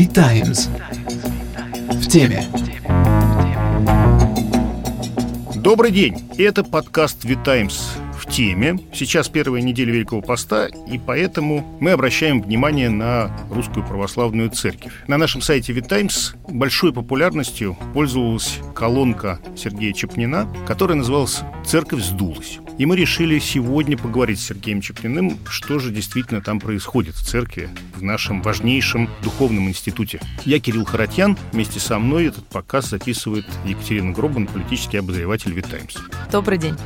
The Times. В теме. Добрый день. Это подкаст The Times теме. Сейчас первая неделя Великого Поста, и поэтому мы обращаем внимание на русскую православную церковь. На нашем сайте Times большой популярностью пользовалась колонка Сергея Чепнина, которая называлась «Церковь сдулась». И мы решили сегодня поговорить с Сергеем Чеплиным, что же действительно там происходит в церкви, в нашем важнейшем духовном институте. Я Кирилл Харатьян. Вместе со мной этот показ записывает Екатерина Гробан, политический обозреватель «Витаймс». Добрый день.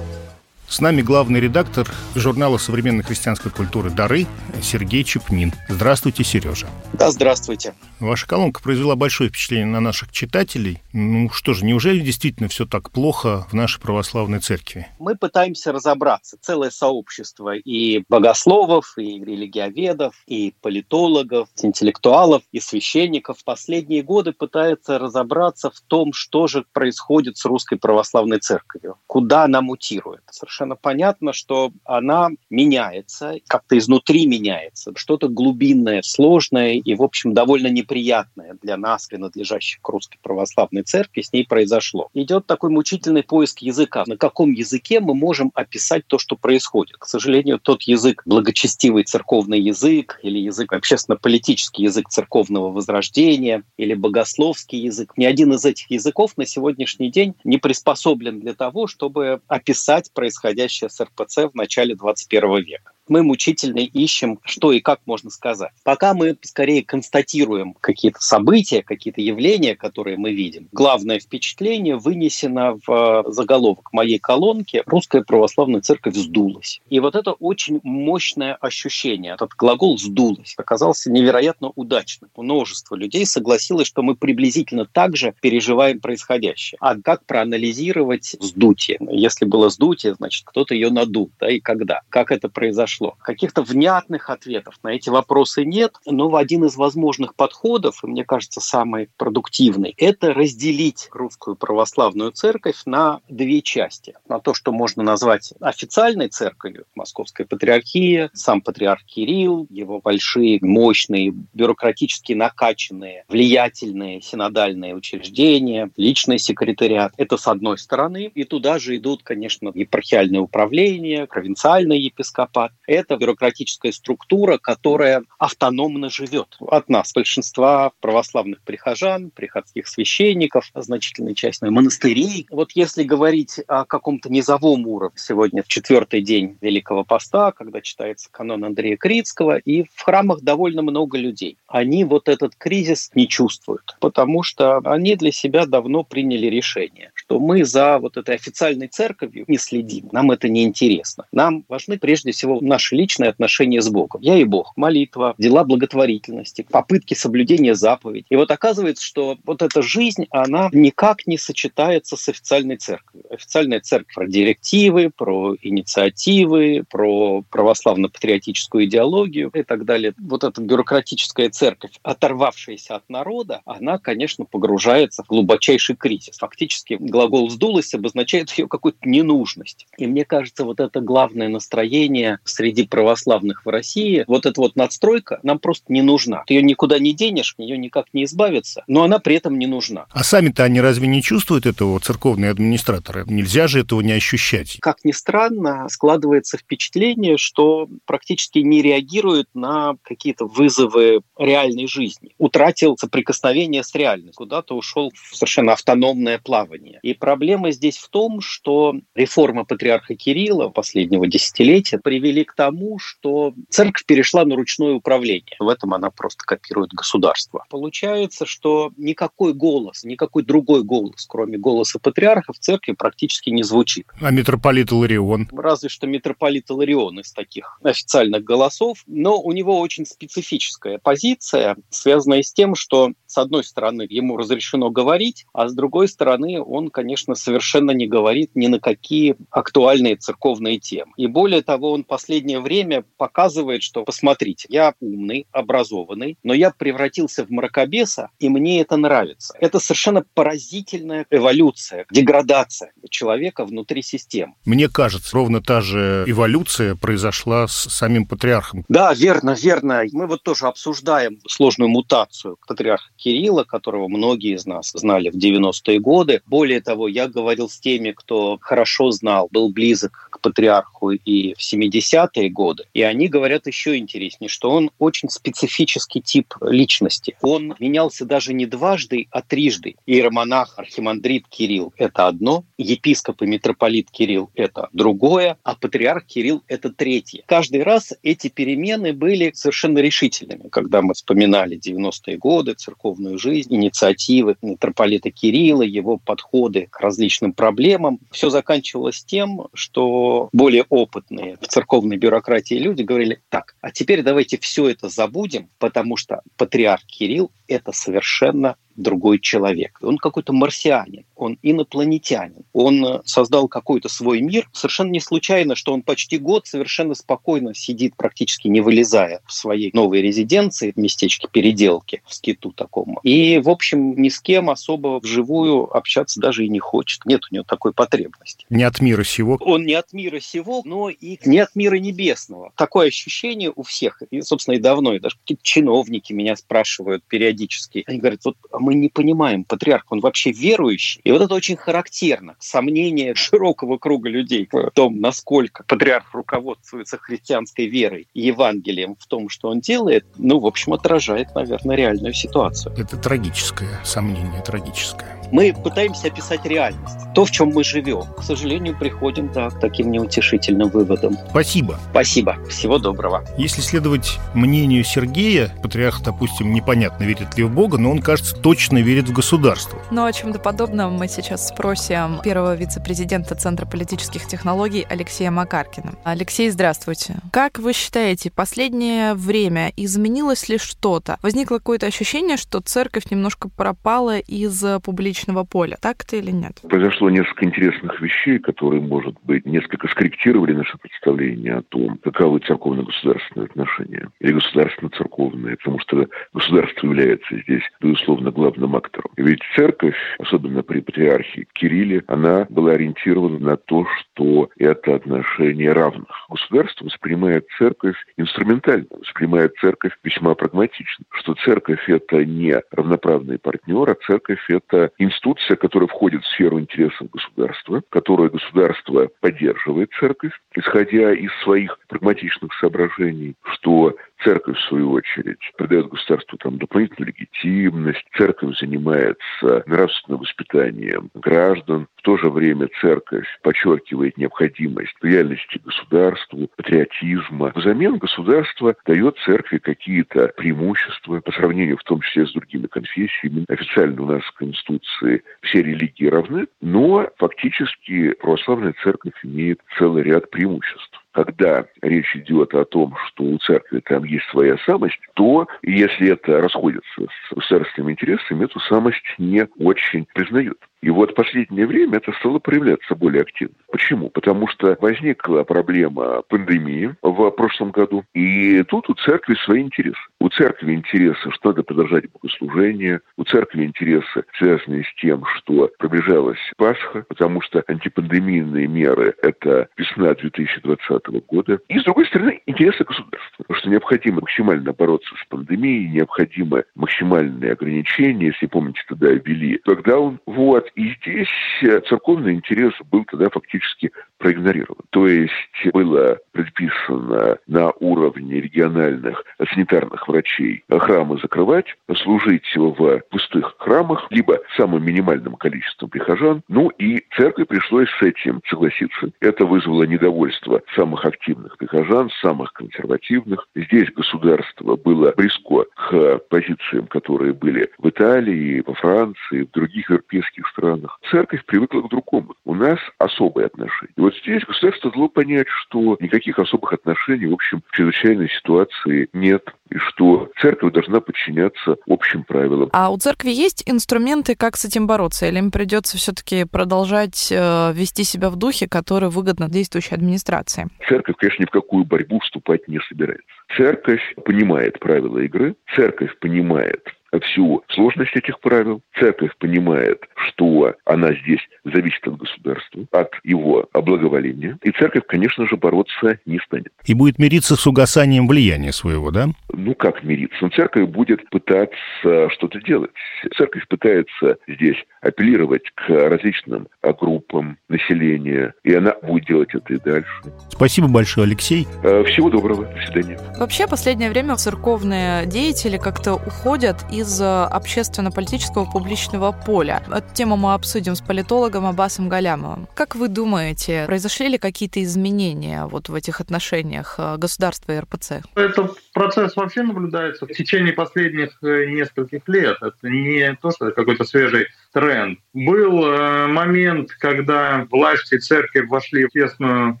С нами главный редактор журнала современной христианской культуры «Дары» Сергей Чепнин. Здравствуйте, Сережа. Да, здравствуйте. Ваша колонка произвела большое впечатление на наших читателей. Ну что же, неужели действительно все так плохо в нашей православной церкви? Мы пытаемся разобраться. Целое сообщество и богословов, и религиоведов, и политологов, и интеллектуалов, и священников в последние годы пытается разобраться в том, что же происходит с русской православной церковью, куда она мутирует. Совершенно понятно, что она меняется, как-то изнутри меняется. Что-то глубинное, сложное и, в общем, довольно неприятное для нас, принадлежащих к русской православной церкви, с ней произошло. Идет такой мучительный поиск языка. На каком языке мы можем описать то, что происходит? К сожалению, тот язык, благочестивый церковный язык, или язык, общественно-политический язык церковного возрождения, или богословский язык, ни один из этих языков на сегодняшний день не приспособлен для того, чтобы описать происходящее с РПЦ в начале 21 века мы мучительно ищем, что и как можно сказать. Пока мы скорее констатируем какие-то события, какие-то явления, которые мы видим. Главное впечатление вынесено в э, заголовок моей колонки «Русская православная церковь сдулась». И вот это очень мощное ощущение. Этот глагол «сдулась» оказался невероятно удачным. Множество людей согласилось, что мы приблизительно так же переживаем происходящее. А как проанализировать вздутие? Если было сдутие, значит, кто-то ее надул, да, и когда? Как это произошло? Произошло. Каких-то внятных ответов на эти вопросы нет, но один из возможных подходов, и мне кажется, самый продуктивный, это разделить русскую православную церковь на две части. На то, что можно назвать официальной церковью, Московская патриархия, сам патриарх Кирилл, его большие, мощные, бюрократически накачанные, влиятельные синодальные учреждения, личный секретариат. Это с одной стороны. И туда же идут, конечно, епархиальное управление, провинциальный епископат это бюрократическая структура, которая автономно живет от нас, большинства православных прихожан, приходских священников, значительной части монастырей. Вот если говорить о каком-то низовом уровне, сегодня в четвертый день Великого Поста, когда читается канон Андрея Критского, и в храмах довольно много людей. Они вот этот кризис не чувствуют, потому что они для себя давно приняли решение, что мы за вот этой официальной церковью не следим, нам это не интересно. Нам важны прежде всего наши личные отношения с Богом. Я и Бог. Молитва, дела благотворительности, попытки соблюдения заповедей. И вот оказывается, что вот эта жизнь, она никак не сочетается с официальной церковью. Официальная церковь про директивы, про инициативы, про православно-патриотическую идеологию и так далее. Вот эта бюрократическая церковь, оторвавшаяся от народа, она, конечно, погружается в глубочайший кризис. Фактически глагол «сдулась» обозначает ее какую-то ненужность. И мне кажется, вот это главное настроение среди православных в России, вот эта вот надстройка нам просто не нужна. Ты ее никуда не денешь, ее никак не избавиться, но она при этом не нужна. А сами-то они разве не чувствуют этого, церковные администраторы? Нельзя же этого не ощущать. Как ни странно, складывается впечатление, что практически не реагируют на какие-то вызовы реальной жизни. Утратил соприкосновение с реальностью, куда-то ушел в совершенно автономное плавание. И проблема здесь в том, что реформа патриарха Кирилла последнего десятилетия привели к тому, что церковь перешла на ручное управление. В этом она просто копирует государство. Получается, что никакой голос, никакой другой голос, кроме голоса патриарха, в церкви практически не звучит. А митрополит Иларион? Разве что митрополит Иларион из таких официальных голосов. Но у него очень специфическая позиция, связанная с тем, что, с одной стороны, ему разрешено говорить, а с другой стороны, он он, конечно, совершенно не говорит ни на какие актуальные церковные темы. И более того, он последнее время показывает, что, посмотрите, я умный, образованный, но я превратился в мракобеса, и мне это нравится. Это совершенно поразительная эволюция, деградация человека внутри системы. Мне кажется, ровно та же эволюция произошла с самим патриархом. Да, верно, верно. Мы вот тоже обсуждаем сложную мутацию патриарха Кирилла, которого многие из нас знали в 90-е годы. Более того, я говорил с теми, кто хорошо знал, был близок патриарху и в 70-е годы, и они говорят еще интереснее, что он очень специфический тип личности. Он менялся даже не дважды, а трижды. Иеромонах, архимандрит Кирилл – это одно, епископ и митрополит Кирилл – это другое, а патриарх Кирилл – это третье. Каждый раз эти перемены были совершенно решительными. Когда мы вспоминали 90-е годы, церковную жизнь, инициативы митрополита Кирилла, его подходы к различным проблемам, все заканчивалось тем, что более опытные в церковной бюрократии люди говорили, так, а теперь давайте все это забудем, потому что патриарх Кирилл – это совершенно другой человек. Он какой-то марсианин, он инопланетянин. Он э, создал какой-то свой мир. Совершенно не случайно, что он почти год совершенно спокойно сидит, практически не вылезая в своей новой резиденции в местечке Переделки, в скиту таком. И, в общем, ни с кем особо вживую общаться даже и не хочет. Нет у него такой потребности. Не от мира сего. Он не от мира сего, но и не от мира небесного. Такое ощущение у всех, и, собственно, и давно, и даже какие-то чиновники меня спрашивают периодически. Они говорят, вот мы мы не понимаем, патриарх, он вообще верующий. И вот это очень характерно. Сомнение широкого круга людей в том, насколько патриарх руководствуется христианской верой и Евангелием в том, что он делает, ну, в общем, отражает, наверное, реальную ситуацию. Это трагическое сомнение, трагическое. Мы пытаемся описать реальность, то, в чем мы живем. К сожалению, приходим да, к таким неутешительным выводам. Спасибо. Спасибо. Всего доброго. Если следовать мнению Сергея, патриарх, допустим, непонятно, верит ли в Бога, но он, кажется, точно верит в государство. Но о чем-то подобном мы сейчас спросим первого вице-президента Центра политических технологий Алексея Макаркина. Алексей, здравствуйте. Как вы считаете, последнее время изменилось ли что-то? Возникло какое-то ощущение, что церковь немножко пропала из публичного поля. Так это или нет? Произошло несколько интересных вещей, которые, может быть, несколько скорректировали наше представление о том, каковы церковно-государственные отношения или государственно-церковные, потому что государство является здесь, безусловно, главным актором. Ведь церковь, особенно при патриархе Кирилле, она была ориентирована на то, что это отношения равных. Государство воспринимает церковь инструментально, воспринимает церковь весьма прагматично, что церковь – это не равноправный партнер, а церковь – это институция, которая входит в сферу интересов государства, которое государство поддерживает церковь, исходя из своих прагматичных соображений, что Церковь, в свою очередь, придает государству там дополнительную легитимность. Церковь занимается нравственным воспитанием граждан. В то же время церковь подчеркивает необходимость лояльности государству, патриотизма. Взамен государство дает церкви какие-то преимущества по сравнению в том числе с другими конфессиями. Официально у нас в Конституции все религии равны, но фактически православная церковь имеет целый ряд преимуществ когда речь идет о том, что у церкви там есть своя самость, то если это расходится с государственными интересами, эту самость не очень признают. И вот в последнее время это стало проявляться более активно. Почему? Потому что возникла проблема пандемии в прошлом году, и тут у церкви свои интересы. У церкви интересы, что надо продолжать богослужение, у церкви интересы, связанные с тем, что приближалась Пасха, потому что антипандемийные меры – это весна 2020 года. И, с другой стороны, интересы государства, потому что необходимо максимально бороться с пандемией, необходимы максимальные ограничения, если помните, тогда ввели локдаун. Вот. И здесь э, церковный интерес был тогда фактически проигнорирован. То есть было предписано на уровне региональных санитарных врачей храмы закрывать, служить в пустых храмах, либо самым минимальным количеством прихожан. Ну и церкви пришлось с этим согласиться. Это вызвало недовольство самых активных прихожан, самых консервативных. Здесь государство было близко к позициям, которые были в Италии, во Франции, в других европейских странах. Церковь привыкла к другому. У нас особые отношения. И вот здесь государство дало понять, что никаких особых отношений, в общем, в чрезвычайной ситуации нет, и что церковь должна подчиняться общим правилам. А у церкви есть инструменты, как с этим бороться? Или им придется все-таки продолжать э, вести себя в духе, который выгодно действующей администрации? Церковь, конечно, ни в какую борьбу вступать не собирается. Церковь понимает правила игры, церковь понимает всю сложность этих правил. Церковь понимает, что она здесь зависит от государства, от его благоволения. И церковь, конечно же, бороться не станет. И будет мириться с угасанием влияния своего, да? Ну, как мириться? Но церковь будет пытаться что-то делать. Церковь пытается здесь апеллировать к различным группам населения, и она будет делать это и дальше. Спасибо большое, Алексей. Э, всего доброго. До свидания. Вообще, последнее время церковные деятели как-то уходят из общественно-политического публичного поля. Эту тему мы обсудим с политологом Аббасом Галямовым. Как вы думаете, произошли ли какие-то изменения вот в этих отношениях э, государства и РПЦ? Этот процесс вообще наблюдается в течение последних э, нескольких лет. Это не то, что какой-то свежий тренд. Был э, момент, когда власти церкви вошли в тесную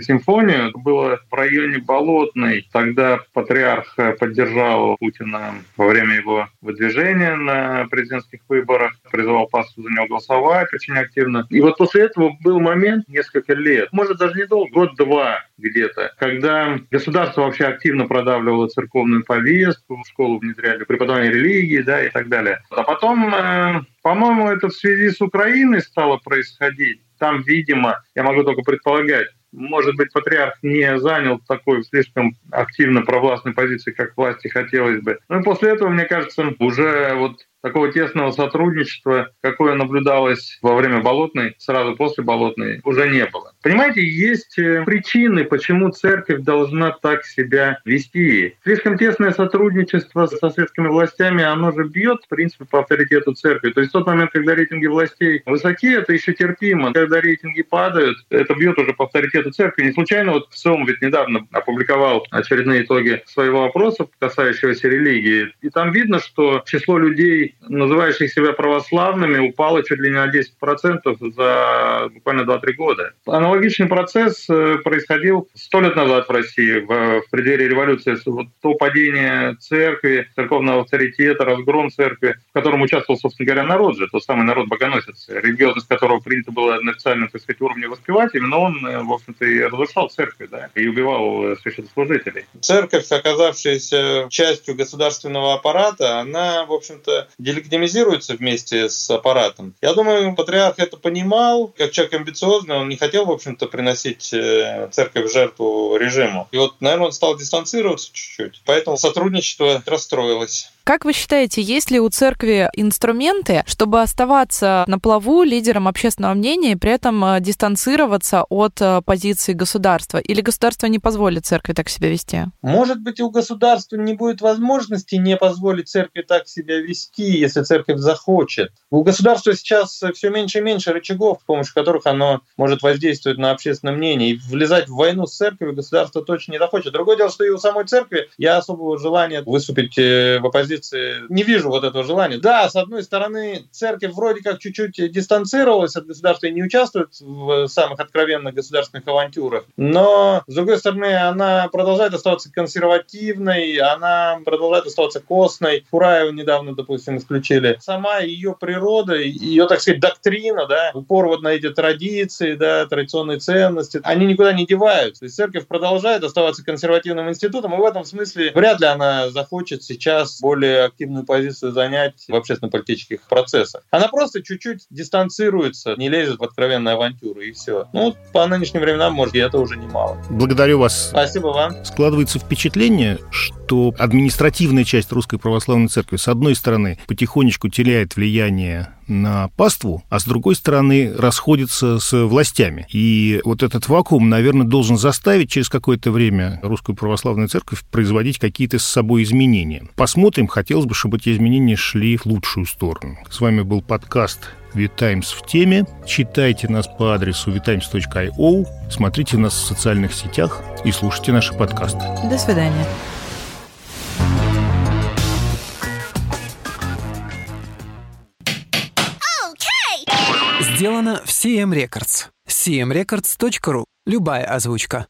симфонию. Это было в районе Болотной. Тогда патриарх поддержал Путина во время его выдвижения на президентских выборах, призывал пасту за него голосовать очень активно. И вот после этого был момент, несколько лет, может даже недолго, год-два где-то, когда государство вообще активно продавливало церковную повестку, в школу внедряли преподавание религии да, и так далее. А потом э, по-моему, это в связи с Украиной стало происходить. Там, видимо, я могу только предполагать, может быть, патриарх не занял такой слишком активно провластной позиции, как власти хотелось бы. Ну и после этого, мне кажется, уже вот такого тесного сотрудничества, какое наблюдалось во время Болотной, сразу после Болотной, уже не было. Понимаете, есть э, причины, почему церковь должна так себя вести. Слишком тесное сотрудничество со светскими властями, оно же бьет, в принципе, по авторитету церкви. То есть в тот момент, когда рейтинги властей высоки, это еще терпимо. Когда рейтинги падают, это бьет уже по авторитету церкви. Не случайно вот СОМ ведь недавно опубликовал очередные итоги своего опроса, касающегося религии. И там видно, что число людей, называющих себя православными, упало чуть ли не на 10% за буквально 2-3 года. Аналогичный процесс э, происходил сто лет назад в России, в, в преддверии революции. Вот то падение церкви, церковного авторитета, разгром церкви, в котором участвовал, собственно говоря, народ же, тот самый народ богоносец, религиозность которого принято было на официальном, так сказать, уровне воспевать, именно он, э, в общем-то, и разрушал церковь, да, и убивал э, священнослужителей. Церковь, оказавшаяся частью государственного аппарата, она, в общем-то, делегитимизируется вместе с аппаратом. Я думаю, патриарх это понимал, как человек амбициозный, он не хотел, в общем-то, приносить э, церковь в жертву режиму. И вот, наверное, он стал дистанцироваться чуть-чуть. Поэтому сотрудничество расстроилось. Как вы считаете, есть ли у церкви инструменты, чтобы оставаться на плаву лидером общественного мнения и при этом э, дистанцироваться от э, позиции государства? Или государство не позволит церкви так себя вести? Может быть, у государства не будет возможности не позволить церкви так себя вести, если церковь захочет. У государства сейчас все меньше и меньше рычагов, с помощью которых оно может воздействовать на общественное мнение. И влезать в войну с церковью государство точно не захочет. Другое дело, что и у самой церкви я особого желания выступить э, в оппозиции позиции не вижу вот этого желания. Да, с одной стороны, церковь вроде как чуть-чуть дистанцировалась от государства и не участвует в самых откровенных государственных авантюрах, но, с другой стороны, она продолжает оставаться консервативной, она продолжает оставаться костной. Фураева недавно, допустим, исключили. Сама ее природа, ее, так сказать, доктрина, да, упор вот на эти традиции, да, традиционные ценности, они никуда не деваются. То есть церковь продолжает оставаться консервативным институтом, и в этом смысле вряд ли она захочет сейчас более более активную позицию занять в общественно-политических процессах. Она просто чуть-чуть дистанцируется, не лезет в откровенную авантюру, и все. Ну, по нынешним временам, может, и это уже немало. Благодарю вас. Спасибо вам. Складывается впечатление, что административная часть Русской Православной Церкви, с одной стороны, потихонечку теряет влияние на паству, а с другой стороны расходится с властями. И вот этот вакуум, наверное, должен заставить через какое-то время Русскую Православную Церковь производить какие-то с собой изменения. Посмотрим, хотелось бы, чтобы эти изменения шли в лучшую сторону. С вами был подкаст «Витаймс в теме». Читайте нас по адресу vitimes.io, смотрите нас в социальных сетях и слушайте наши подкасты. До свидания. Сделано в CM Records. cmrecords.ru. Любая озвучка.